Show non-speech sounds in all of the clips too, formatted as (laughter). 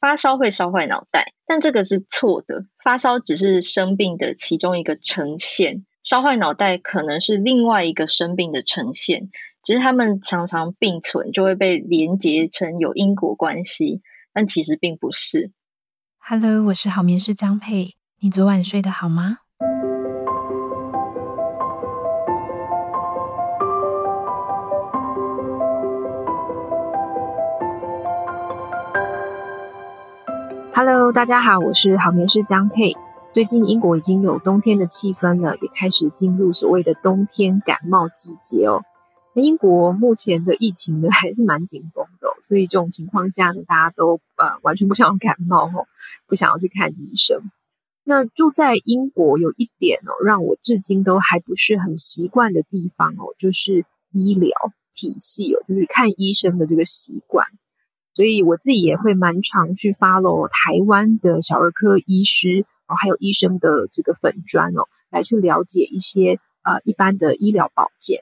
发烧会烧坏脑袋，但这个是错的。发烧只是生病的其中一个呈现，烧坏脑袋可能是另外一个生病的呈现。只是他们常常并存，就会被连结成有因果关系，但其实并不是。Hello，我是好眠师张佩，你昨晚睡得好吗？Hello，大家好，我是好眠师江佩。最近英国已经有冬天的气氛了，也开始进入所谓的冬天感冒季节哦。英国目前的疫情呢，还是蛮紧绷的，所以这种情况下呢，大家都呃完全不想要感冒哦，不想要去看医生。那住在英国有一点哦，让我至今都还不是很习惯的地方哦，就是医疗体系哦，就是看医生的这个习惯。所以我自己也会蛮常去 follow 台湾的小儿科医师哦，还有医生的这个粉专哦，来去了解一些呃一般的医疗保健。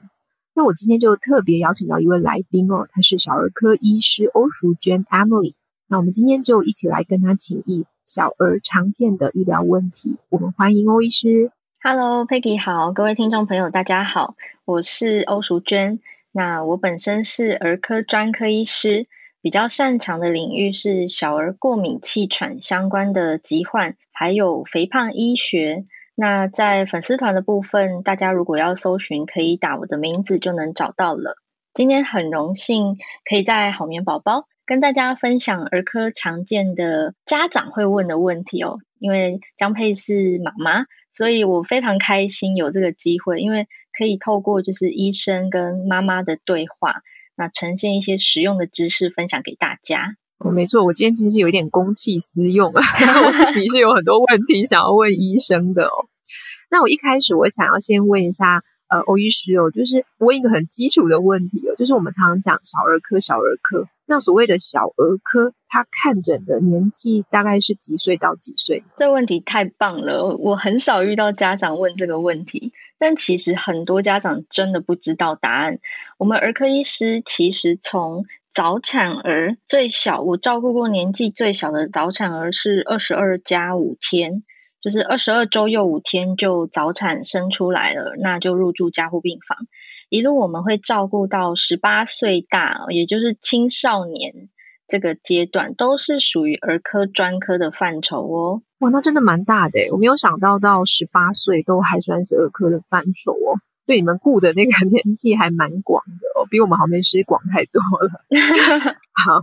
那我今天就特别邀请到一位来宾哦，他是小儿科医师欧淑娟 Emily。那我们今天就一起来跟他请益小儿常见的医疗问题。我们欢迎欧医师。Hello，Peggy 好，各位听众朋友大家好，我是欧淑娟。那我本身是儿科专科医师。比较擅长的领域是小儿过敏、气喘相关的疾患，还有肥胖医学。那在粉丝团的部分，大家如果要搜寻，可以打我的名字就能找到了。今天很荣幸可以在好眠宝宝跟大家分享儿科常见的家长会问的问题哦。因为江佩是妈妈，所以我非常开心有这个机会，因为可以透过就是医生跟妈妈的对话。那呈现一些实用的知识分享给大家。哦，没错，我今天其实有一点公器私用啊，(laughs) 我自己是有很多问题想要问医生的哦。那我一开始我想要先问一下，呃，欧医师哦，就是问一个很基础的问题哦，就是我们常常讲小儿科，小儿科，那所谓的小儿科，他看诊的年纪大概是几岁到几岁？这问题太棒了，我很少遇到家长问这个问题。但其实很多家长真的不知道答案。我们儿科医师其实从早产儿最小，我照顾过年纪最小的早产儿是二十二加五天，就是二十二周又五天就早产生出来了，那就入住加护病房。一路我们会照顾到十八岁大，也就是青少年。这个阶段都是属于儿科专科的范畴哦。哇，那真的蛮大的，我没有想到到十八岁都还算是儿科的范畴哦。对你们顾的那个 (laughs) 年纪还蛮广的哦，比我们好眠师广太多了。(laughs) 好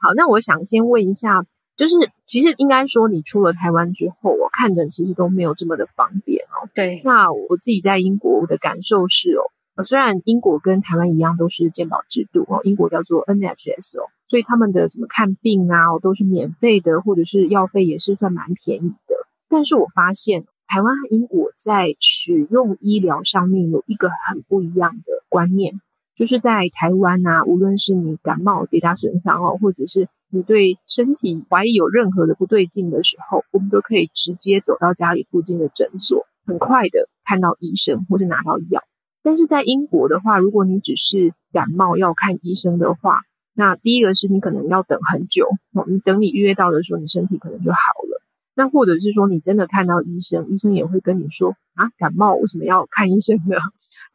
好，那我想先问一下，就是其实应该说，你出了台湾之后，我看诊其实都没有这么的方便哦。对，那我自己在英国我的感受是哦，虽然英国跟台湾一样都是健保制度哦，英国叫做 NHS 哦。所以他们的什么看病啊，都是免费的，或者是药费也是算蛮便宜的。但是我发现台湾和英国在使用医疗上面有一个很不一样的观念，就是在台湾啊，无论是你感冒跌打损伤哦，或者是你对身体怀疑有任何的不对劲的时候，我们都可以直接走到家里附近的诊所，很快的看到医生或者拿到药。但是在英国的话，如果你只是感冒要看医生的话，那第一个是你可能要等很久，哦你等你预约到的时候，你身体可能就好了。那或者是说你真的看到医生，医生也会跟你说啊，感冒为什么要看医生呢？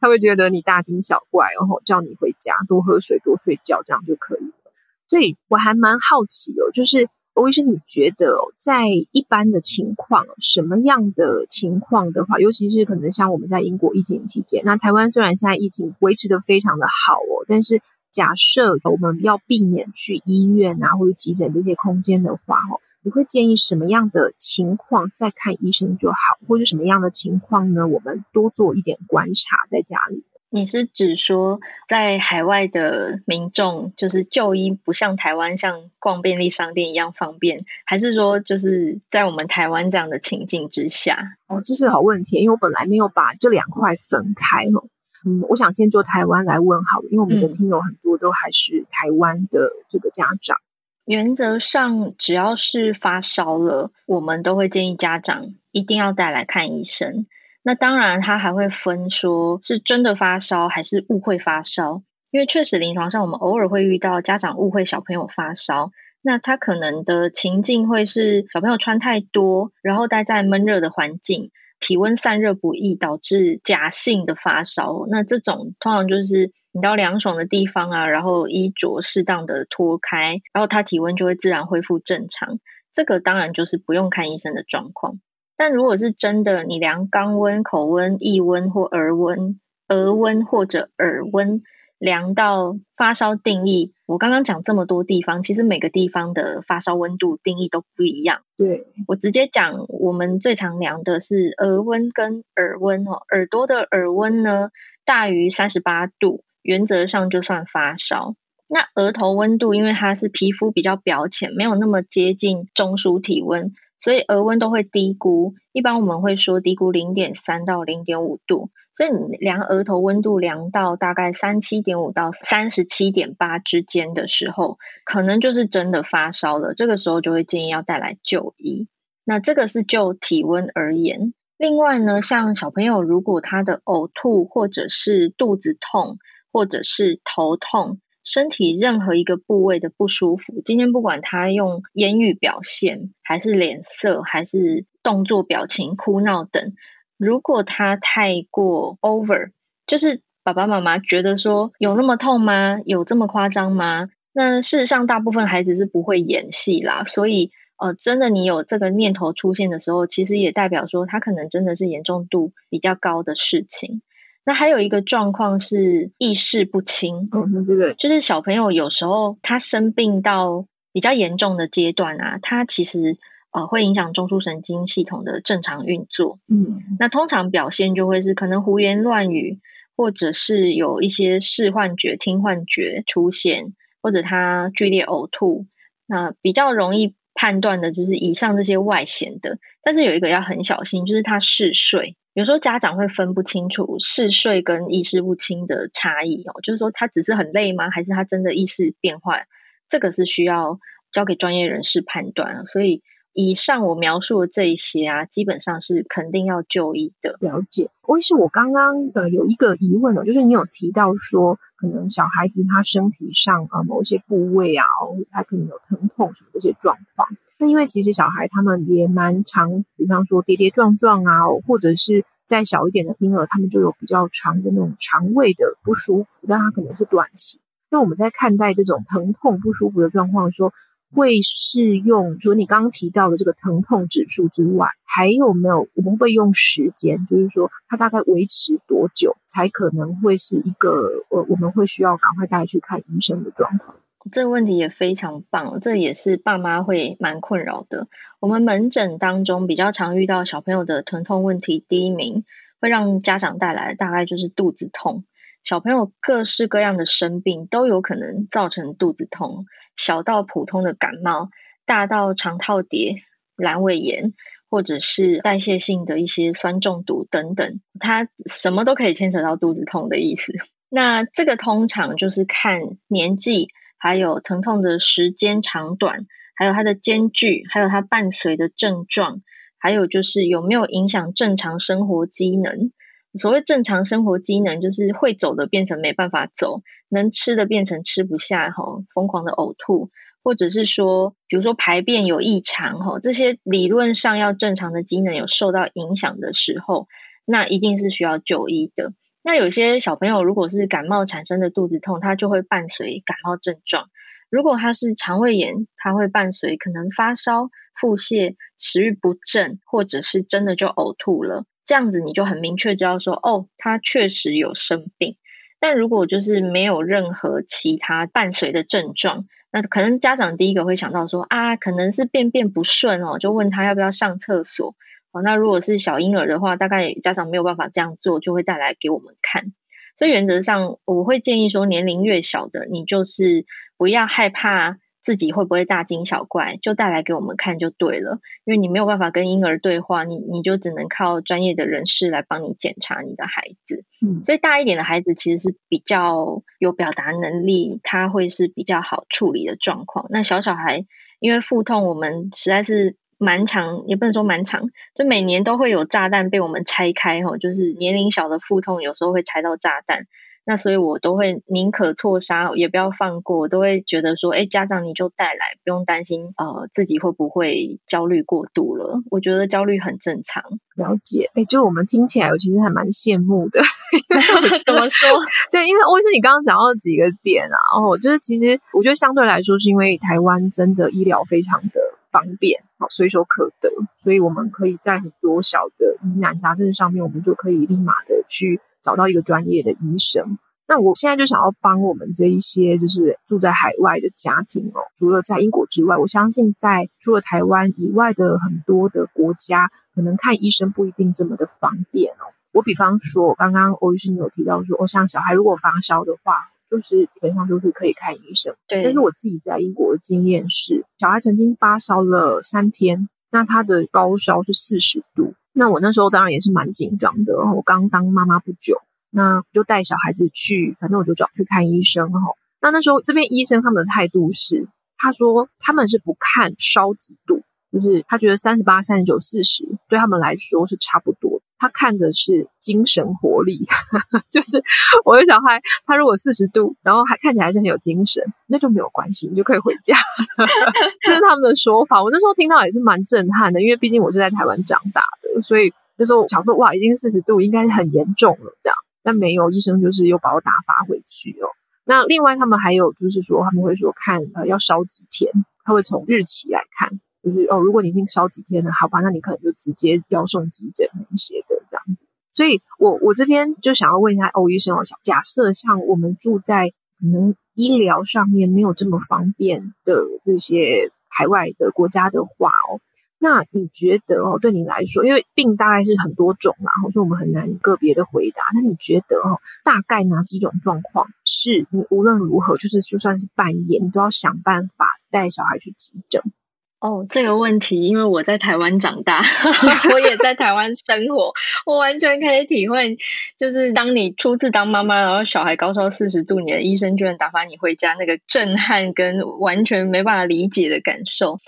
他会觉得你大惊小怪，然后叫你回家多喝水、多睡觉，这样就可以了。所以我还蛮好奇哦，就是欧医生，你觉得在一般的情况，什么样的情况的话，尤其是可能像我们在英国疫情期间，那台湾虽然现在疫情维持的非常的好哦，但是假设我们要避免去医院啊或者急诊这些空间的话，哦，你会建议什么样的情况再看医生就好，或者什么样的情况呢？我们多做一点观察在家里。你是指说在海外的民众就是就医不像台湾像逛便利商店一样方便，还是说就是在我们台湾这样的情境之下？哦，这是好问题，因为我本来没有把这两块分开哦。嗯，我想先做台湾来问好了，因为我们的听友很多都还是台湾的这个家长。嗯，原则上，只要是发烧了，我们都会建议家长一定要带来看医生。那当然，他还会分说是真的发烧还是误会发烧，因为确实临床上我们偶尔会遇到家长误会小朋友发烧，那他可能的情境会是小朋友穿太多，然后待在闷热的环境，体温散热不易，导致假性的发烧。那这种通常就是你到凉爽的地方啊，然后衣着适当的脱开，然后他体温就会自然恢复正常。这个当然就是不用看医生的状况。但如果是真的，你量肛温、口温、腋温或额温、额温或者耳温。量到发烧定义，我刚刚讲这么多地方，其实每个地方的发烧温度定义都不一样。对，我直接讲，我们最常量的是额温跟耳温哦。耳朵的耳温呢，大于三十八度，原则上就算发烧。那额头温度，因为它是皮肤比较表浅，没有那么接近中枢体温，所以额温都会低估。一般我们会说低估零点三到零点五度。所以你量额头温度量到大概三七点五到三十七点八之间的时候，可能就是真的发烧了。这个时候就会建议要带来就医。那这个是就体温而言。另外呢，像小朋友如果他的呕吐或者是肚子痛或者是头痛，身体任何一个部位的不舒服，今天不管他用言语表现，还是脸色，还是动作表情、哭闹等。如果他太过 over，就是爸爸妈妈觉得说有那么痛吗？有这么夸张吗？那事实上，大部分孩子是不会演戏啦。所以，呃，真的你有这个念头出现的时候，其实也代表说他可能真的是严重度比较高的事情。那还有一个状况是意识不清，嗯，对对，就是小朋友有时候他生病到比较严重的阶段啊，他其实。呃，会影响中枢神经系统的正常运作。嗯，那通常表现就会是可能胡言乱语，或者是有一些视幻觉、听幻觉出现，或者他剧烈呕吐。那比较容易判断的就是以上这些外显的，但是有一个要很小心，就是他嗜睡。有时候家长会分不清楚嗜睡跟意识不清的差异哦，就是说他只是很累吗？还是他真的意识变坏？这个是需要交给专业人士判断，所以。以上我描述的这一些啊，基本上是肯定要就医的。了解，我是我刚刚呃有一个疑问哦，就是你有提到说，可能小孩子他身体上啊、某些部位啊，他可能有疼痛什么这些状况。那因为其实小孩他们也蛮常，比方说跌跌撞撞啊，或者是再小一点的婴儿，他们就有比较长的那种肠胃的不舒服，但他可能是短期。那我们在看待这种疼痛不舒服的状况说。会是用，除你刚刚提到的这个疼痛指数之外，还有没有我们会用时间，就是说它大概维持多久才可能会是一个呃，我们会需要赶快带去看医生的状况？这个问题也非常棒，这也是爸妈会蛮困扰的。我们门诊当中比较常遇到小朋友的疼痛问题，第一名会让家长带来大概就是肚子痛。小朋友各式各样的生病都有可能造成肚子痛。小到普通的感冒，大到肠套叠、阑尾炎，或者是代谢性的一些酸中毒等等，它什么都可以牵扯到肚子痛的意思。那这个通常就是看年纪，还有疼痛的时间长短，还有它的间距，还有它伴随的症状，还有就是有没有影响正常生活机能。所谓正常生活机能，就是会走的变成没办法走，能吃的变成吃不下，吼，疯狂的呕吐，或者是说，比如说排便有异常，吼，这些理论上要正常的机能有受到影响的时候，那一定是需要就医的。那有些小朋友如果是感冒产生的肚子痛，它就会伴随感冒症状；如果他是肠胃炎，它会伴随可能发烧、腹泻、食欲不振，或者是真的就呕吐了。这样子你就很明确知道说，哦，他确实有生病。但如果就是没有任何其他伴随的症状，那可能家长第一个会想到说，啊，可能是便便不顺哦，就问他要不要上厕所。哦，那如果是小婴儿的话，大概家长没有办法这样做，就会带来给我们看。所以原则上，我会建议说，年龄越小的，你就是不要害怕。自己会不会大惊小怪，就带来给我们看就对了，因为你没有办法跟婴儿对话，你你就只能靠专业的人士来帮你检查你的孩子。嗯，所以大一点的孩子其实是比较有表达能力，他会是比较好处理的状况。那小小孩因为腹痛，我们实在是蛮长，也不能说蛮长，就每年都会有炸弹被我们拆开吼，就是年龄小的腹痛有时候会拆到炸弹。那所以我都会宁可错杀，也不要放过，我都会觉得说，哎，家长你就带来，不用担心，呃，自己会不会焦虑过度了？我觉得焦虑很正常。了解，哎，就我们听起来，我其实还蛮羡慕的。(laughs) 怎么说？(laughs) 对，因为欧医师你刚刚讲到几个点啊，哦，就是其实我觉得相对来说，是因为台湾真的医疗非常的方便，好，随手可得，所以我们可以在很多小的疑难杂症上面，我们就可以立马的去找到一个专业的医生。那我现在就想要帮我们这一些就是住在海外的家庭哦，除了在英国之外，我相信在除了台湾以外的很多的国家，可能看医生不一定这么的方便哦。我比方说，刚刚欧医师你有提到说，哦，像小孩如果发烧的话，就是基本上都是可以看医生。对。但是我自己在英国的经验是，小孩曾经发烧了三天，那他的高烧是四十度。那我那时候当然也是蛮紧张的，我刚当妈妈不久，那就带小孩子去，反正我就找去看医生哈。那那时候这边医生他们的态度是，他说他们是不看烧几度，就是他觉得三十八、三十九、四十对他们来说是差不多。他看的是精神活力，(laughs) 就是我的小孩，他如果四十度，然后还看起来还是很有精神，那就没有关系，你就可以回家。(laughs) 这是他们的说法。我那时候听到也是蛮震撼的，因为毕竟我是在台湾长大的，所以那时候想说，哇，已经四十度，应该是很严重了这样。但没有，医生就是又把我打发回去哦。那另外他们还有就是说，他们会说看呃要烧几天，他会从日期来看。就是哦，如果你已经烧几天了，好吧，那你可能就直接要送急诊那些的这样子。所以我我这边就想要问一下欧医生哦，假设像我们住在可能医疗上面没有这么方便的这些海外的国家的话哦，那你觉得哦，对你来说，因为病大概是很多种嘛，所以我们很难个别的回答。那你觉得哦，大概哪几种状况是你无论如何，就是就算是半夜，你都要想办法带小孩去急诊？哦，这个问题，因为我在台湾长大，(laughs) 我也在台湾生活，我完全可以体会，就是当你初次当妈妈，然后小孩高烧四十度，你的医生居然打发你回家，那个震撼跟完全没办法理解的感受。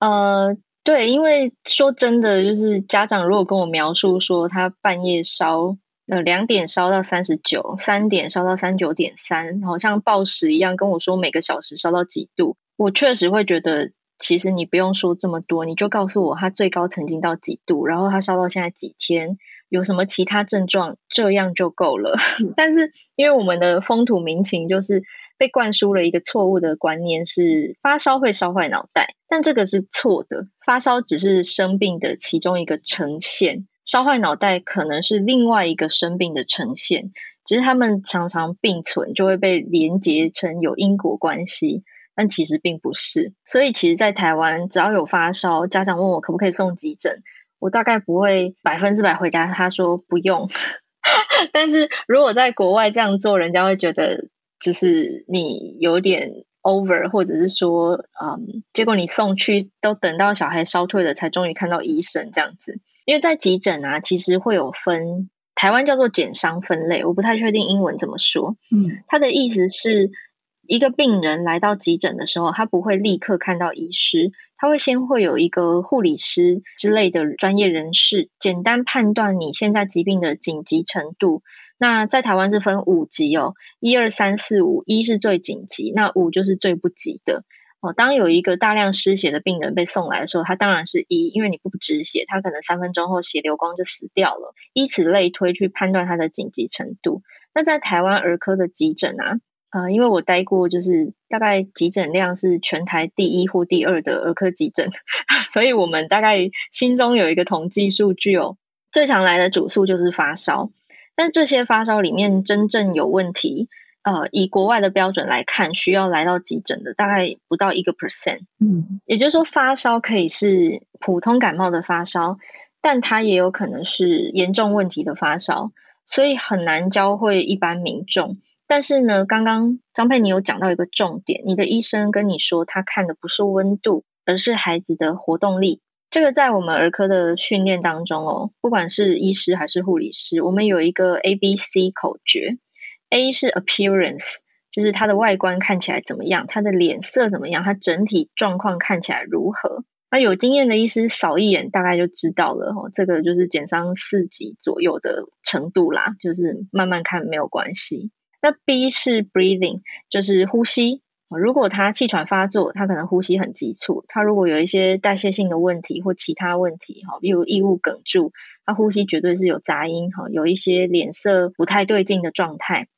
呃，对，因为说真的，就是家长如果跟我描述说他半夜烧，呃，两点烧到三十九，三点烧到三九点三，好像报时一样跟我说每个小时烧到几度，我确实会觉得。其实你不用说这么多，你就告诉我他最高曾经到几度，然后他烧到现在几天，有什么其他症状，这样就够了。(laughs) 但是因为我们的风土民情就是被灌输了一个错误的观念，是发烧会烧坏脑袋，但这个是错的。发烧只是生病的其中一个呈现，烧坏脑袋可能是另外一个生病的呈现，只是他们常常并存，就会被连结成有因果关系。但其实并不是，所以其实，在台湾，只要有发烧，家长问我可不可以送急诊，我大概不会百分之百回答他说不用。(laughs) 但是如果在国外这样做，人家会觉得就是你有点 over，或者是说，嗯，结果你送去都等到小孩烧退了，才终于看到医生这样子。因为在急诊啊，其实会有分，台湾叫做减伤分类，我不太确定英文怎么说。嗯，他的意思是。一个病人来到急诊的时候，他不会立刻看到医师，他会先会有一个护理师之类的专业人士，简单判断你现在疾病的紧急程度。那在台湾是分五级哦，一二三四五，一是最紧急，那五就是最不急的哦。当有一个大量失血的病人被送来的时候，他当然是一，因为你不止血，他可能三分钟后血流光就死掉了，以此类推去判断他的紧急程度。那在台湾儿科的急诊啊。呃，因为我待过，就是大概急诊量是全台第一或第二的儿科急诊，(laughs) 所以我们大概心中有一个统计数据哦。最常来的主诉就是发烧，但这些发烧里面真正有问题，呃，以国外的标准来看，需要来到急诊的大概不到一个 percent。嗯，也就是说，发烧可以是普通感冒的发烧，但它也有可能是严重问题的发烧，所以很难教会一般民众。但是呢，刚刚张佩你有讲到一个重点，你的医生跟你说他看的不是温度，而是孩子的活动力。这个在我们儿科的训练当中哦，不管是医师还是护理师，我们有一个 A B C 口诀。A 是 appearance，就是他的外观看起来怎么样，他的脸色怎么样，他整体状况看起来如何。那有经验的医师扫一眼大概就知道了哈，这个就是检伤四级左右的程度啦，就是慢慢看没有关系。那 B 是 breathing，就是呼吸。如果他气喘发作，他可能呼吸很急促；他如果有一些代谢性的问题或其他问题，哈，例如异物哽住，他呼吸绝对是有杂音，哈，有一些脸色不太对劲的状态。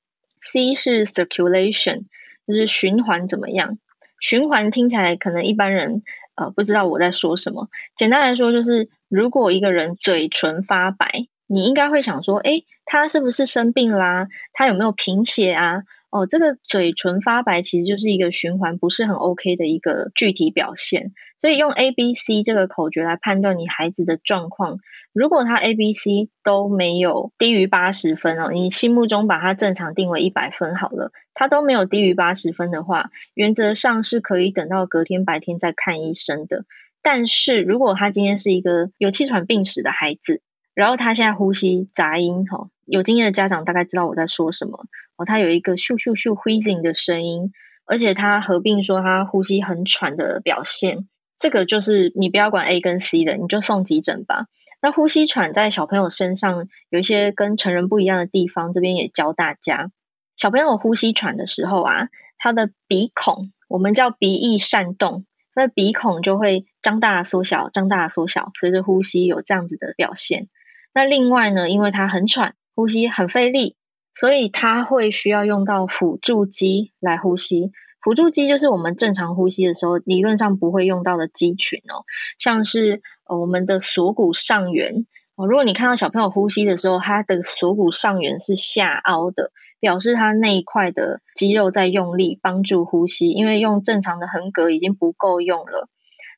C 是 circulation，就是循环怎么样？循环听起来可能一般人。呃，不知道我在说什么。简单来说，就是如果一个人嘴唇发白，你应该会想说，诶，他是不是生病啦？他有没有贫血啊？哦，这个嘴唇发白其实就是一个循环不是很 OK 的一个具体表现。所以用 A、B、C 这个口诀来判断你孩子的状况，如果他 A、B、C 都没有低于八十分哦，你心目中把它正常定为一百分好了，他都没有低于八十分的话，原则上是可以等到隔天白天再看医生的。但是如果他今天是一个有气喘病史的孩子，然后他现在呼吸杂音哈，有经验的家长大概知道我在说什么哦，他有一个咻咻咻 wheezing 的声音，而且他合并说他呼吸很喘的表现。这个就是你不要管 A 跟 C 的，你就送急诊吧。那呼吸喘在小朋友身上有一些跟成人不一样的地方，这边也教大家。小朋友呼吸喘的时候啊，他的鼻孔我们叫鼻翼扇动，他的鼻孔就会张大缩小，张大缩小，随着呼吸有这样子的表现。那另外呢，因为他很喘，呼吸很费力，所以他会需要用到辅助肌来呼吸。辅助肌就是我们正常呼吸的时候，理论上不会用到的肌群哦，像是呃我们的锁骨上缘哦。如果你看到小朋友呼吸的时候，他的锁骨上缘是下凹的，表示他那一块的肌肉在用力帮助呼吸，因为用正常的横膈已经不够用了。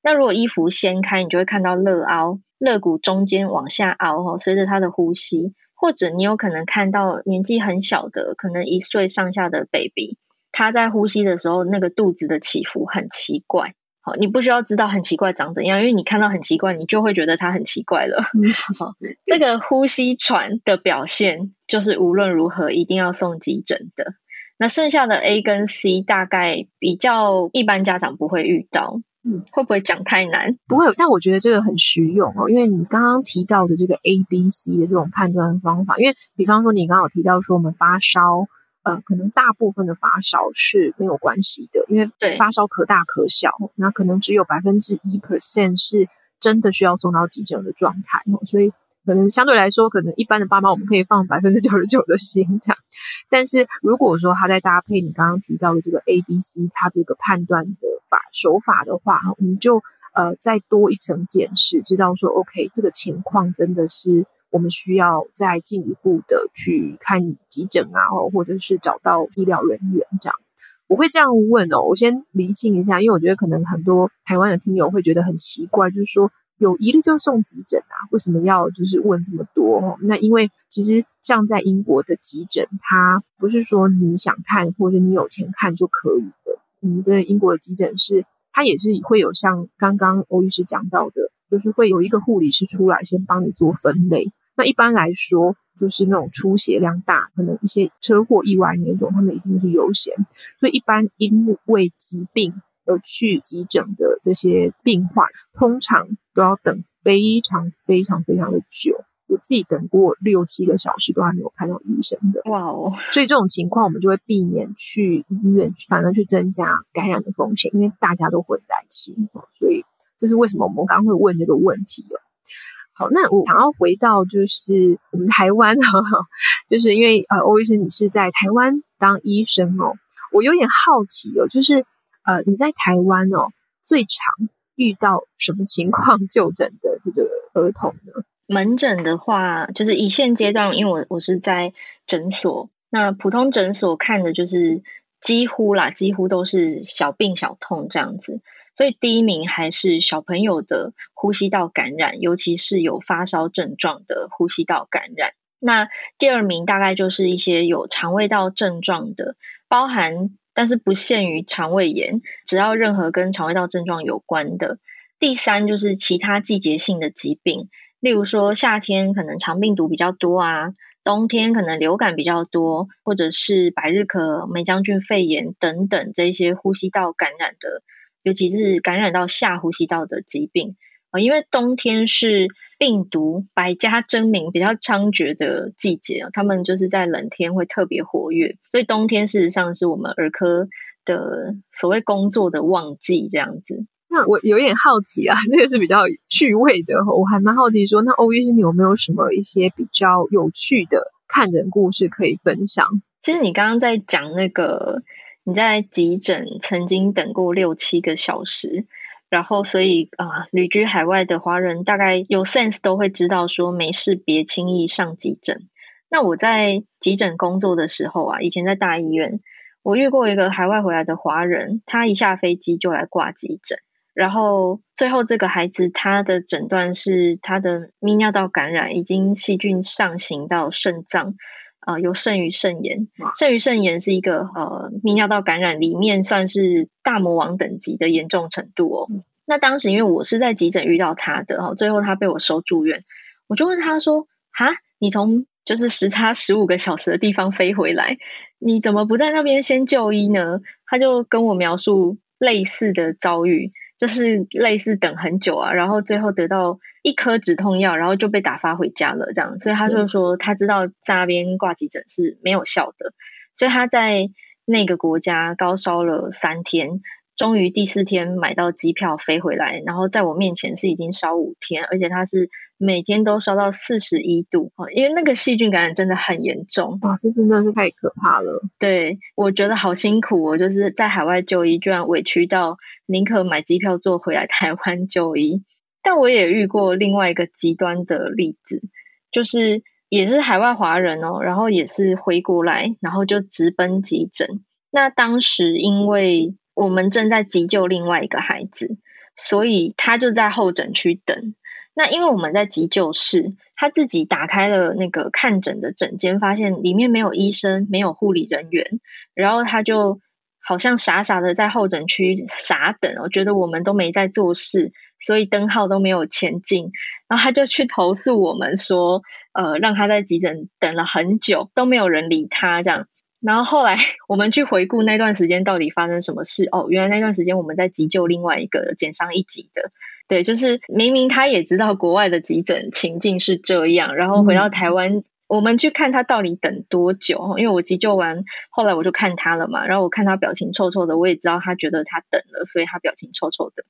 那如果衣服掀开，你就会看到肋凹，肋骨中间往下凹哦，随着他的呼吸，或者你有可能看到年纪很小的，可能一岁上下的 baby。他在呼吸的时候，那个肚子的起伏很奇怪。好，你不需要知道很奇怪长怎样，因为你看到很奇怪，你就会觉得他很奇怪了。好，这个呼吸喘的表现，就是无论如何一定要送急诊的。那剩下的 A 跟 C 大概比较一般家长不会遇到。嗯，会不会讲太难？不会，但我觉得这个很实用哦，因为你刚刚提到的这个 A、B、C 的这种判断方法，因为比方说你刚好提到说我们发烧。呃，可能大部分的发烧是没有关系的，因为发烧可大可小，那可能只有百分之一 percent 是真的需要送到急诊的状态，所以可能相对来说，可能一般的爸妈我们可以放百分之九十九的心这样。但是如果说他在搭配你刚刚提到的这个 A、B、C，他这个判断的法手法的话，我们就呃再多一层检视，知道说 OK 这个情况真的是。我们需要再进一步的去看急诊啊，或者是找到医疗人员这样。我会这样问哦，我先厘清一下，因为我觉得可能很多台湾的听友会觉得很奇怪，就是说有疑虑就送急诊啊，为什么要就是问这么多？那因为其实像在英国的急诊，它不是说你想看或者你有钱看就可以的。嗯，对，英国的急诊是它也是会有像刚刚欧医师讲到的，就是会有一个护理师出来先帮你做分类。那一般来说，就是那种出血量大，可能一些车祸意外那种，他们一定是优先。所以一般因为疾病而去急诊的这些病患，通常都要等非常非常非常的久。我自己等过六七个小时都还没有看到医生的。哇哦！所以这种情况，我们就会避免去医院，反而去增加感染的风险，因为大家都混在一起。所以这是为什么我们刚刚会问这个问题哦。好，那我想要回到就是我们台湾哈，(laughs) 就是因为呃，欧医生你是在台湾当医生哦，我有点好奇哦，就是呃，你在台湾哦，最常遇到什么情况就诊的这个儿童呢？门诊的话，就是以现阶段，因为我我是在诊所，那普通诊所看的就是几乎啦，几乎都是小病小痛这样子。所以第一名还是小朋友的呼吸道感染，尤其是有发烧症状的呼吸道感染。那第二名大概就是一些有肠胃道症状的，包含但是不限于肠胃炎，只要任何跟肠胃道症状有关的。第三就是其他季节性的疾病，例如说夏天可能肠病毒比较多啊，冬天可能流感比较多，或者是百日咳、霉浆菌肺炎等等这些呼吸道感染的。尤其是感染到下呼吸道的疾病啊。因为冬天是病毒百家争鸣、比较猖獗的季节，他们就是在冷天会特别活跃，所以冬天事实上是我们儿科的所谓工作的旺季，这样子。那我有点好奇啊，(laughs) 那个是比较趣味的，我还蛮好奇说，那欧医师你有没有什么一些比较有趣的看诊故事可以分享？其实你刚刚在讲那个你在急诊曾经等过六七个小时，然后所以啊、旅居海外的华人大概有 sense 都会知道说没事别轻易上急诊。那我在急诊工作的时候啊，以前在大医院，我遇过一个海外回来的华人，他一下飞机就来挂急诊。然后最后这个孩子他的诊断是他的泌尿道感染已经细菌上行到肾脏，呃，有肾盂肾炎。肾盂肾炎是一个呃泌尿道感染里面算是大魔王等级的严重程度哦。那当时因为我是在急诊遇到他的哈，最后他被我收住院，我就问他说：“哈，你从就是时差十五个小时的地方飞回来，你怎么不在那边先就医呢？”他就跟我描述类似的遭遇。就是类似等很久啊，然后最后得到一颗止痛药，然后就被打发回家了，这样。所以他就说他知道在那边挂急诊是没有效的，所以他在那个国家高烧了三天。终于第四天买到机票飞回来，然后在我面前是已经烧五天，而且它是每天都烧到四十一度，因为那个细菌感染真的很严重。哇，这真的是太可怕了。对，我觉得好辛苦，我就是在海外就医，居然委屈到宁可买机票坐回来台湾就医。但我也遇过另外一个极端的例子，就是也是海外华人哦，然后也是回国来，然后就直奔急诊。那当时因为我们正在急救另外一个孩子，所以他就在候诊区等。那因为我们在急救室，他自己打开了那个看诊的诊间，发现里面没有医生，没有护理人员，然后他就好像傻傻的在候诊区傻等，我觉得我们都没在做事，所以灯号都没有前进，然后他就去投诉我们说，呃，让他在急诊等了很久，都没有人理他这样。然后后来我们去回顾那段时间到底发生什么事哦，原来那段时间我们在急救另外一个减伤一级的，对，就是明明他也知道国外的急诊情境是这样，然后回到台湾，嗯、我们去看他到底等多久，因为我急救完后来我就看他了嘛，然后我看他表情臭臭的，我也知道他觉得他等了，所以他表情臭臭的。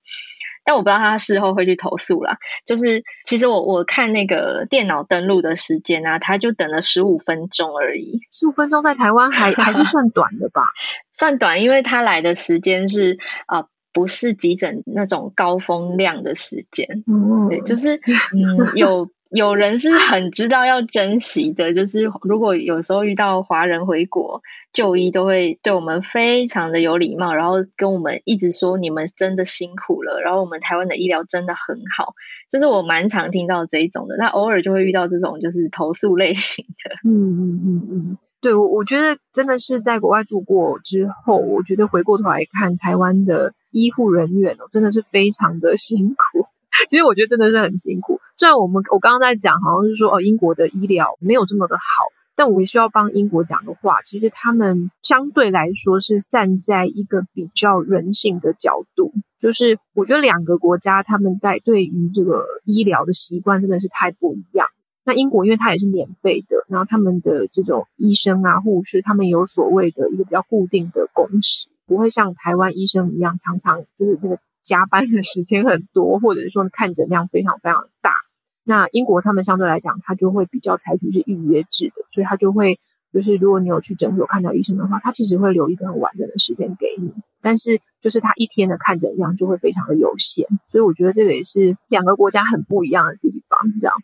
但我不知道他事后会去投诉啦。就是其实我我看那个电脑登录的时间啊，他就等了十五分钟而已。十五分钟在台湾还还是算短的吧？(laughs) 算短，因为他来的时间是呃不是急诊那种高风量的时间。嗯，对，就是嗯有。有人是很知道要珍惜的，就是如果有时候遇到华人回国就医，都会对我们非常的有礼貌，然后跟我们一直说你们真的辛苦了，然后我们台湾的医疗真的很好，就是我蛮常听到这一种的。那偶尔就会遇到这种就是投诉类型的。嗯嗯嗯嗯，对，我我觉得真的是在国外住过之后，我觉得回过头来看台湾的医护人员哦，真的是非常的 (laughs) 辛苦。其实我觉得真的是很辛苦。虽然我们我刚刚在讲，好像是说哦，英国的医疗没有这么的好，但我也需要帮英国讲的话，其实他们相对来说是站在一个比较人性的角度。就是我觉得两个国家他们在对于这个医疗的习惯真的是太不一样。那英国因为它也是免费的，然后他们的这种医生啊、护士，他们有所谓的一个比较固定的工时，不会像台湾医生一样常常就是那个加班的时间很多，或者是说看诊量非常非常大。那英国他们相对来讲，他就会比较采取是预约制的，所以他就会就是如果你有去诊所看到医生的话，他其实会留一个很完整的时间给你，但是就是他一天的看诊量就会非常的有限，所以我觉得这个也是两个国家很不一样的地方，这样。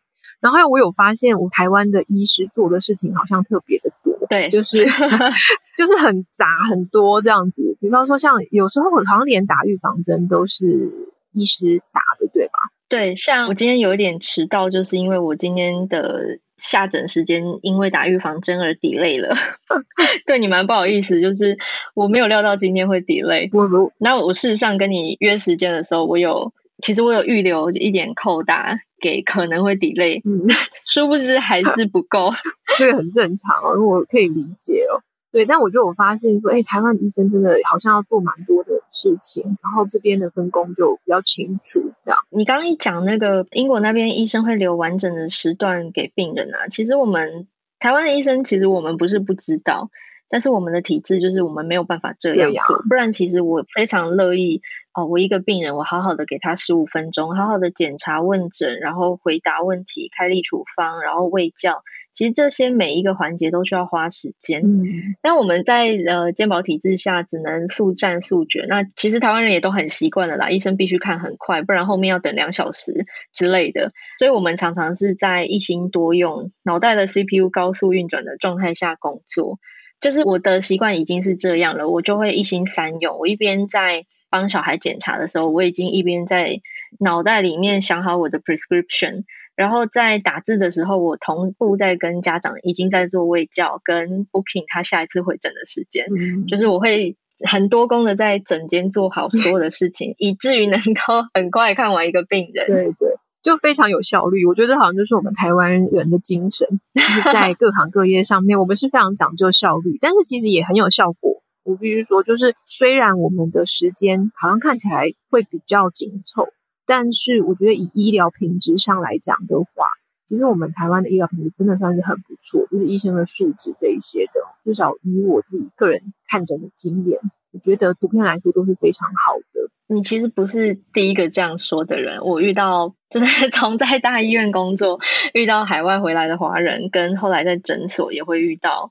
然后我有发现，我台湾的医师做的事情好像特别的多，对，就是 (laughs) (laughs) 就是很杂很多这样子。比方说，像有时候好像连打预防针都是医师打的，对吧？对，像我今天有一点迟到，就是因为我今天的下诊时间因为打预防针而 delay 了。(laughs) 对你蛮不好意思，就是我没有料到今天会 delay。不不，那我事实上跟你约时间的时候，我有其实我有预留一点扣打给可能会 delay，嗯，殊不知还是不够。(laughs) 这个很正常哦，我可以理解哦。对，但我觉得我发现说，哎，台湾医生真的好像要做蛮多的事情，然后这边的分工就比较清楚。这样，你刚刚一讲那个英国那边医生会留完整的时段给病人啊，其实我们台湾的医生其实我们不是不知道。但是我们的体制就是我们没有办法这样做，不然其实我非常乐意哦。我一个病人，我好好的给他十五分钟，好好的检查问诊，然后回答问题，开立处方，然后喂教。其实这些每一个环节都需要花时间。嗯，但我们在呃健保体制下只能速战速决。那其实台湾人也都很习惯了啦，医生必须看很快，不然后面要等两小时之类的。所以我们常常是在一心多用，脑袋的 CPU 高速运转的状态下工作。就是我的习惯已经是这样了，我就会一心三用。我一边在帮小孩检查的时候，我已经一边在脑袋里面想好我的 prescription，然后在打字的时候，我同步在跟家长已经在做喂教跟 booking 他下一次回诊的时间。嗯。(laughs) 就是我会很多工的在诊间做好所有的事情，以至于能够很快看完一个病人。对对。就非常有效率，我觉得这好像就是我们台湾人的精神，就是 (laughs) 在各行各业上面，我们是非常讲究效率，但是其实也很有效果。我必须说，就是虽然我们的时间好像看起来会比较紧凑，但是我觉得以医疗品质上来讲的话，其实我们台湾的医疗品质真的算是很不错，就是医生的素质这一些的，至少以我自己个人看诊的经验，我觉得图片来说都是非常好的。你其实不是第一个这样说的人，我遇到就是 (laughs) 从在大医院工作遇到海外回来的华人，跟后来在诊所也会遇到，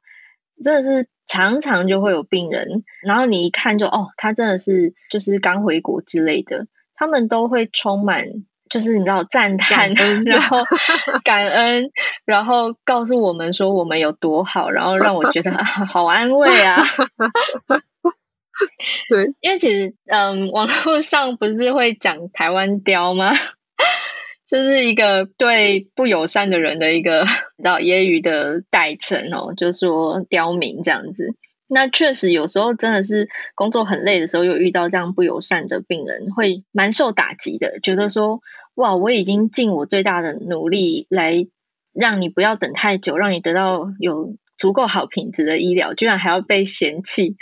真的是常常就会有病人，然后你一看就哦，他真的是就是刚回国之类的，他们都会充满就是你知道赞叹，(laughs) 然后 (laughs) 感恩，然后告诉我们说我们有多好，然后让我觉得好安慰啊。(laughs) 对，因为其实，嗯，网络上不是会讲台湾雕吗？(laughs) 这是一个对不友善的人的一个你知道揶揄的代称哦，就是说刁民这样子。那确实有时候真的是工作很累的时候，有遇到这样不友善的病人，会蛮受打击的，觉得说哇，我已经尽我最大的努力来让你不要等太久，让你得到有足够好品质的医疗，居然还要被嫌弃。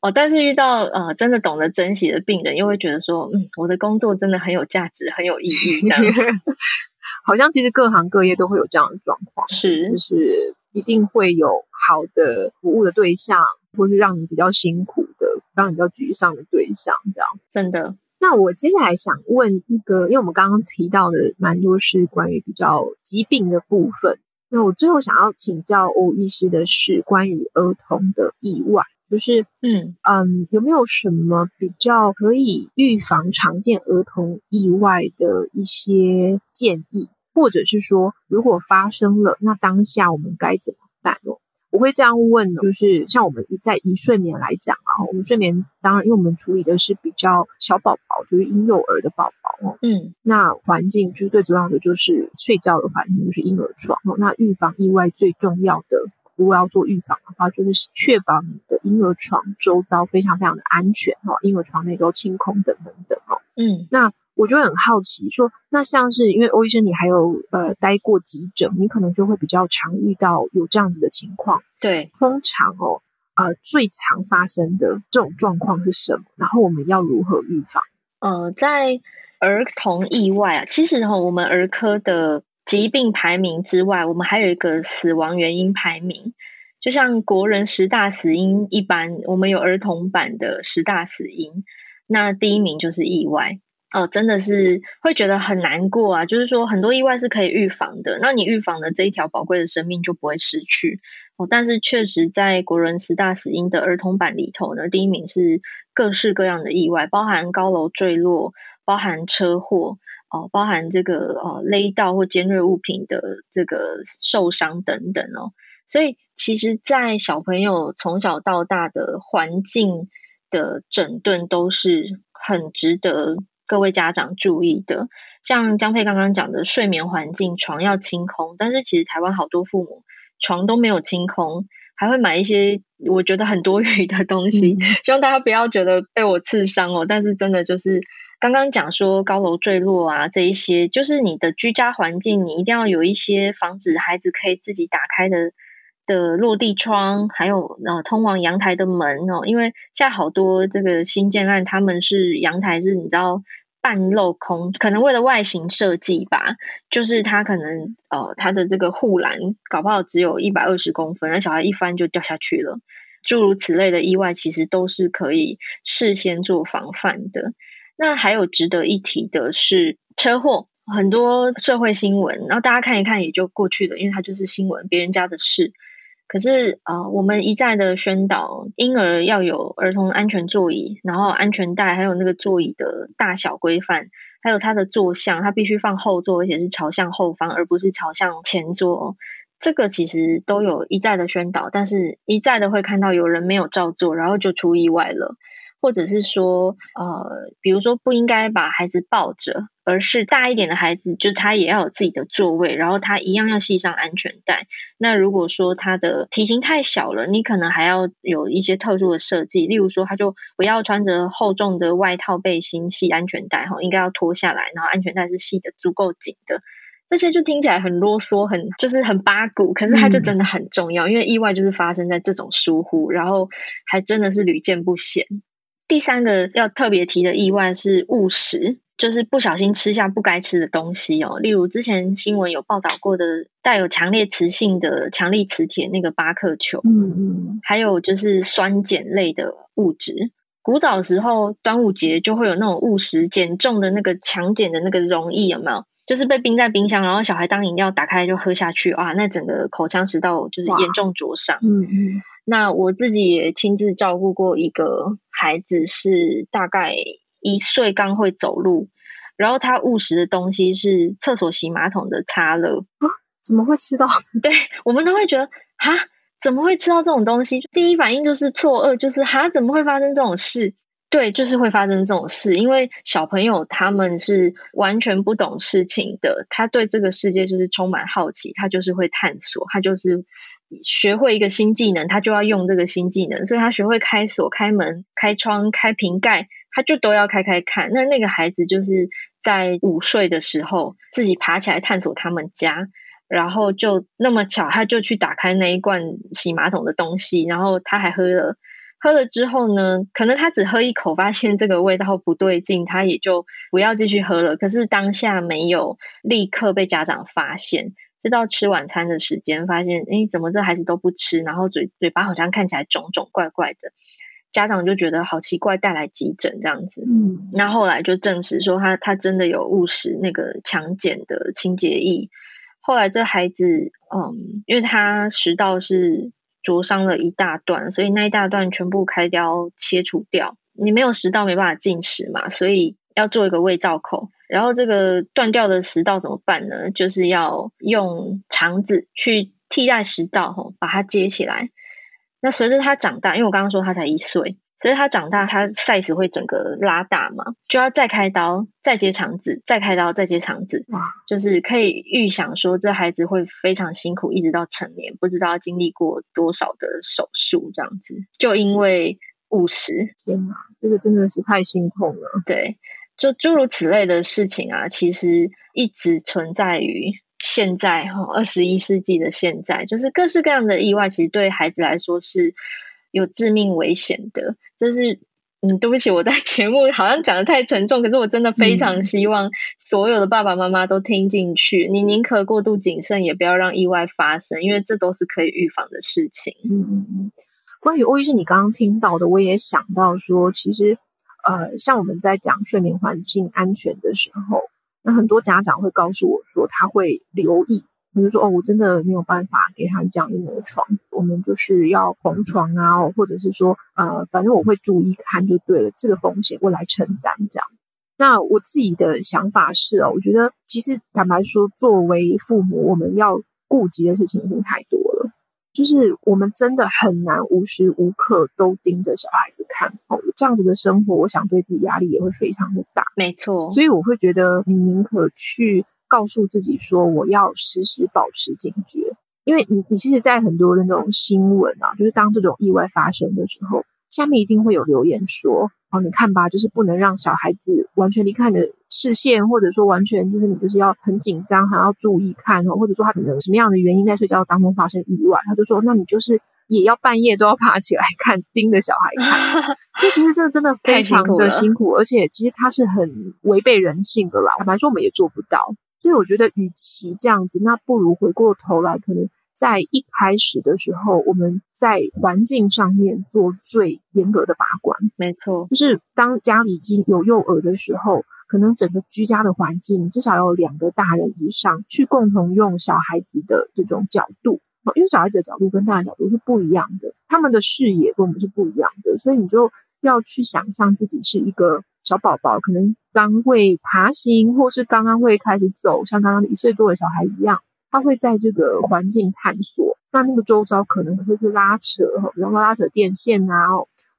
哦，但是遇到呃真的懂得珍惜的病人，又会觉得说，嗯，我的工作真的很有价值，很有意义，这样。(laughs) 好像其实各行各业都会有这样的状况，是，就是一定会有好的服务的对象，或是让你比较辛苦的，让你比较沮丧的对象，这样。真的。那我接下来想问一个，因为我们刚刚提到的蛮多是关于比较疾病的部分，那我最后想要请教欧医师的是关于儿童的意外。就是，嗯嗯，有没有什么比较可以预防常见儿童意外的一些建议，或者是说，如果发生了，那当下我们该怎么办哦？我会这样问，就是像我们一在一睡眠来讲啊，我们睡眠当然，因为我们处理的是比较小宝宝，就是婴幼儿的宝宝哦，嗯，那环境就是最主要的就是睡觉的环境，就是婴儿床哦，那预防意外最重要的。如果要做预防的话，就是确保你的婴儿床周遭非常非常的安全哦，婴儿床内都清空等等等哦。嗯，那我就很好奇说，那像是因为欧医生你还有呃待过急诊，你可能就会比较常遇到有这样子的情况。对，通常哦，呃，最常发生的这种状况是什么？然后我们要如何预防？呃，在儿童意外啊，其实哈、哦，我们儿科的。疾病排名之外，我们还有一个死亡原因排名，就像国人十大死因一般，我们有儿童版的十大死因。那第一名就是意外哦，真的是会觉得很难过啊。就是说，很多意外是可以预防的，那你预防的这一条宝贵的生命就不会失去哦。但是确实，在国人十大死因的儿童版里头呢，第一名是各式各样的意外，包含高楼坠落，包含车祸。哦，包含这个哦勒到或尖锐物品的这个受伤等等哦，所以其实，在小朋友从小到大的环境的整顿都是很值得各位家长注意的。像江佩刚刚讲的睡眠环境，床要清空，但是其实台湾好多父母床都没有清空，还会买一些我觉得很多余的东西，嗯、希望大家不要觉得被我刺伤哦，但是真的就是。刚刚讲说高楼坠落啊，这一些就是你的居家环境，你一定要有一些防止孩子可以自己打开的的落地窗，还有呃通往阳台的门哦，因为现在好多这个新建案，他们是阳台是你知道半镂空，可能为了外形设计吧，就是它可能呃它的这个护栏搞不好只有一百二十公分，那小孩一翻就掉下去了，诸如此类的意外，其实都是可以事先做防范的。那还有值得一提的是车祸。很多社会新闻，然后大家看一看也就过去了，因为它就是新闻，别人家的事。可是啊、我们一再的宣导，婴儿要有儿童安全座椅，然后安全带，还有那个座椅的大小规范，还有它的坐向，它必须放后座，而且是朝向后方，而不是朝向前座。这个其实都有一再的宣导，但是一再的会看到有人没有照做，然后就出意外了。或者是说，呃，比如说不应该把孩子抱着，而是大一点的孩子，就他也要有自己的座位，然后他一样要系上安全带。那如果说他的体型太小了，你可能还要有一些特殊的设计，例如说他就不要穿着厚重的外套背心系安全带，哈，应该要脱下来，然后安全带是系得足够紧的。这些就听起来很啰嗦，很就是很八股，可是它就真的很重要，嗯、因为意外就是发生在这种疏忽，然后还真的是屡见不鲜。第三个要特别提的意外是误食，就是不小心吃下不该吃的东西哦。例如之前新闻有报道过的带有强烈磁性的强力磁铁那个巴克球，嗯嗯，还有就是酸碱类的物质。古早的时候端午节就会有那种误食碱重的那个强碱的那个溶液，有没有？就是被冰在冰箱，然后小孩当饮料打开就喝下去，哇，那整个口腔食道就是严重灼伤，嗯嗯。那我自己也亲自照顾过一个孩子，是大概一岁刚会走路，然后他误食的东西是厕所洗马桶的擦了啊？怎么会吃到？(laughs) 对，我们都会觉得哈，怎么会吃到这种东西？第一反应就是错愕，就是哈，怎么会发生这种事？对，就是会发生这种事，因为小朋友他们是完全不懂事情的，他对这个世界就是充满好奇，他就是会探索，他就是。学会一个新技能，他就要用这个新技能，所以他学会开锁、开门、开窗、开瓶盖，他就都要开开看。那那个孩子就是在午睡的时候自己爬起来探索他们家，然后就那么巧，他就去打开那一罐洗马桶的东西，然后他还喝了。喝了之后呢，可能他只喝一口，发现这个味道不对劲，他也就不要继续喝了。可是当下没有立刻被家长发现。直到吃晚餐的时间，发现诶，怎么这孩子都不吃，然后嘴嘴巴好像看起来肿肿怪怪的，家长就觉得好奇怪，带来急诊这样子。嗯，那后来就证实说他他真的有误食那个强碱的清洁液。后来这孩子，嗯，因为他食道是灼伤了一大段，所以那一大段全部开刀切除掉。你没有食道没办法进食嘛，所以要做一个胃造口。然后这个断掉的食道怎么办呢？就是要用肠子去替代食道，吼，把它接起来。那随着他长大，因为我刚刚说他才一岁，随着他长大，他 size 会整个拉大嘛，就要再开刀，再接肠子，再开刀，再接肠子。哇，就是可以预想说，这孩子会非常辛苦，一直到成年，不知道经历过多少的手术这样子，就因为误食。天哪，这个真的是太心痛了。对。就诸如此类的事情啊，其实一直存在于现在哈，二十一世纪的现在，就是各式各样的意外，其实对孩子来说是有致命危险的。这是嗯，对不起，我在 (laughs) 节目好像讲的太沉重，可是我真的非常希望所有的爸爸妈妈都听进去。嗯、你宁可过度谨慎，也不要让意外发生，因为这都是可以预防的事情。嗯嗯嗯。关于欧医生，你刚刚听到的，我也想到说，其实。呃，像我们在讲睡眠环境安全的时候，那很多家长会告诉我说，他会留意，比如说哦，我真的没有办法给他讲婴儿床，我们就是要红床啊，或者是说，呃，反正我会注意看就对了，这个风险我来承担这样。那我自己的想法是哦，我觉得其实坦白说，作为父母，我们要顾及的事情已经太多了。就是我们真的很难无时无刻都盯着小孩子看哦，这样子的生活，我想对自己压力也会非常的大。没错，所以我会觉得你宁可去告诉自己说，我要时时保持警觉，因为你你其实，在很多的那种新闻啊，就是当这种意外发生的时候，下面一定会有留言说，好，你看吧，就是不能让小孩子完全离开你的视线，或者说完全就是你就是要很紧张，还要注意看哦，或者说他可能什么样的原因在睡觉当中发生意外，他就说，那你就是也要半夜都要爬起来看，盯着小孩看。(laughs) 那其实这真的非常的辛苦，而且其实他是很违背人性的啦。坦白说，我们也做不到。所以我觉得，与其这样子，那不如回过头来，可能在一开始的时候，我们在环境上面做最严格的把关。没错，就是当家里已经有幼儿的时候，可能整个居家的环境至少要有两个大人以上去共同用小孩子的这种角度，因为小孩子的角度跟大人角度是不一样的，他们的视野跟我们是不一样的，所以你就要去想象自己是一个。小宝宝可能刚会爬行，或是刚刚会开始走，像刚刚一岁多的小孩一样，他会在这个环境探索。那那个周遭可能会去拉扯，比方说拉扯电线啊，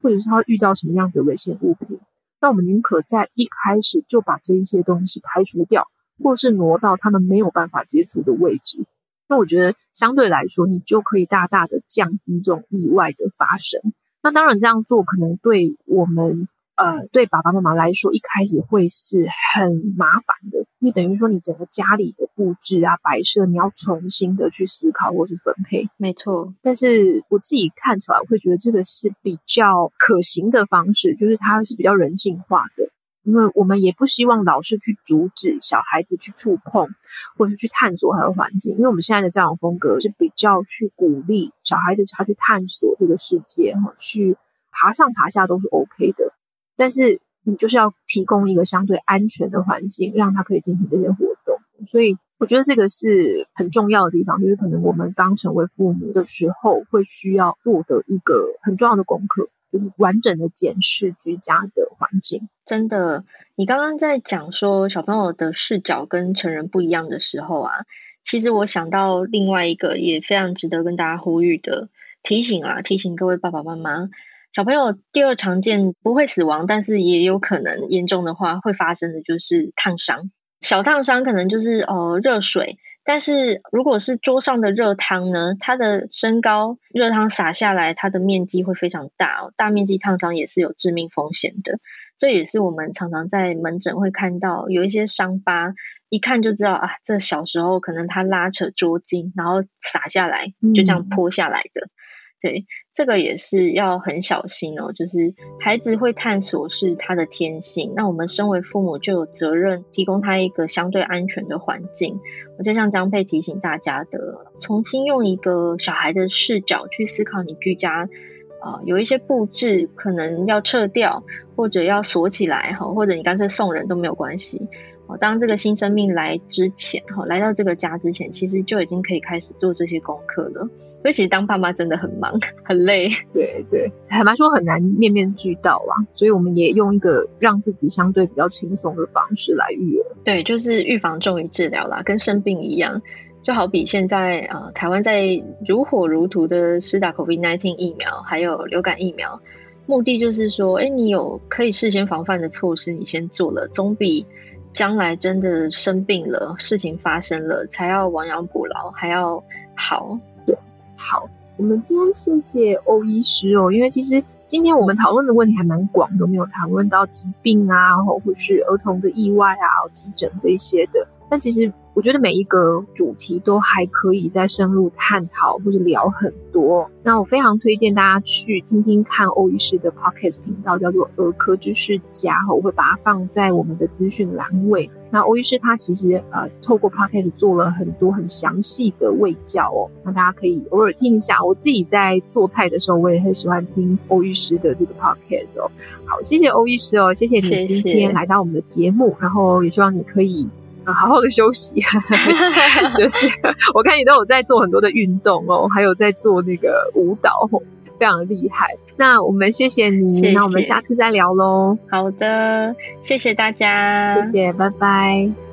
或者是他遇到什么样的危险物品。那我们宁可在一开始就把这一些东西排除掉，或是挪到他们没有办法接触的位置。那我觉得相对来说，你就可以大大的降低这种意外的发生。那当然这样做可能对我们。呃，对爸爸妈妈来说，一开始会是很麻烦的，因为等于说你整个家里的布置啊、摆设，你要重新的去思考或是分配。没错，但是我自己看起来，我会觉得这个是比较可行的方式，就是它是比较人性化的，因为我们也不希望老是去阻止小孩子去触碰或者是去探索他的环境，因为我们现在的教养风格是比较去鼓励小孩子他去探索这个世界，哈，去爬上爬下都是 OK 的。但是你就是要提供一个相对安全的环境，让他可以进行这些活动。所以我觉得这个是很重要的地方，就是可能我们刚成为父母的时候，会需要做的一个很重要的功课，就是完整的检视居家的环境。真的，你刚刚在讲说小朋友的视角跟成人不一样的时候啊，其实我想到另外一个也非常值得跟大家呼吁的提醒啊，提醒各位爸爸妈妈。小朋友第二常见不会死亡，但是也有可能严重的话会发生的就是烫伤。小烫伤可能就是呃热水，但是如果是桌上的热汤呢，它的升高，热汤洒下来，它的面积会非常大哦，大面积烫伤也是有致命风险的。这也是我们常常在门诊会看到有一些伤疤，一看就知道啊，这小时候可能他拉扯桌巾，然后洒下来，就这样泼下来的。嗯对，这个也是要很小心哦。就是孩子会探索是他的天性，那我们身为父母就有责任提供他一个相对安全的环境。我就像张佩提醒大家的，重新用一个小孩的视角去思考你居家，啊、有一些布置可能要撤掉，或者要锁起来哈，或者你干脆送人都没有关系。当这个新生命来之前，哈，来到这个家之前，其实就已经可以开始做这些功课了。所以，其实当爸妈真的很忙，很累。对对，坦白说很难面面俱到啊。所以，我们也用一个让自己相对比较轻松的方式来育儿。对，就是预防重于治疗啦，跟生病一样。就好比现在啊、呃，台湾在如火如荼的施打 COVID-19 疫苗，还有流感疫苗，目的就是说，哎，你有可以事先防范的措施，你先做了，总比。将来真的生病了，事情发生了，才要亡羊补牢，还要好。对，好，我们今天谢谢欧医师哦，因为其实今天我们讨论的问题还蛮广的，没有谈论到疾病啊，或或是儿童的意外啊、急诊这些的，但其实。我觉得每一个主题都还可以再深入探讨或者聊很多。那我非常推荐大家去听听看欧医师的 Pocket 频道，叫做“儿科知识家”哈，我会把它放在我们的资讯栏位。那欧医师他其实呃透过 Pocket 做了很多很详细的卫教哦，那大家可以偶尔听一下。我自己在做菜的时候，我也很喜欢听欧医师的这个 Pocket 哦。好，谢谢欧医师哦，谢谢你今天来到我们的节目，谢谢然后也希望你可以。好好的休息，(laughs) 就是我看你都有在做很多的运动哦，还有在做那个舞蹈，非常厉害。那我们谢谢你，谢谢，那我们下次再聊喽。好的，谢谢大家，谢谢，拜拜。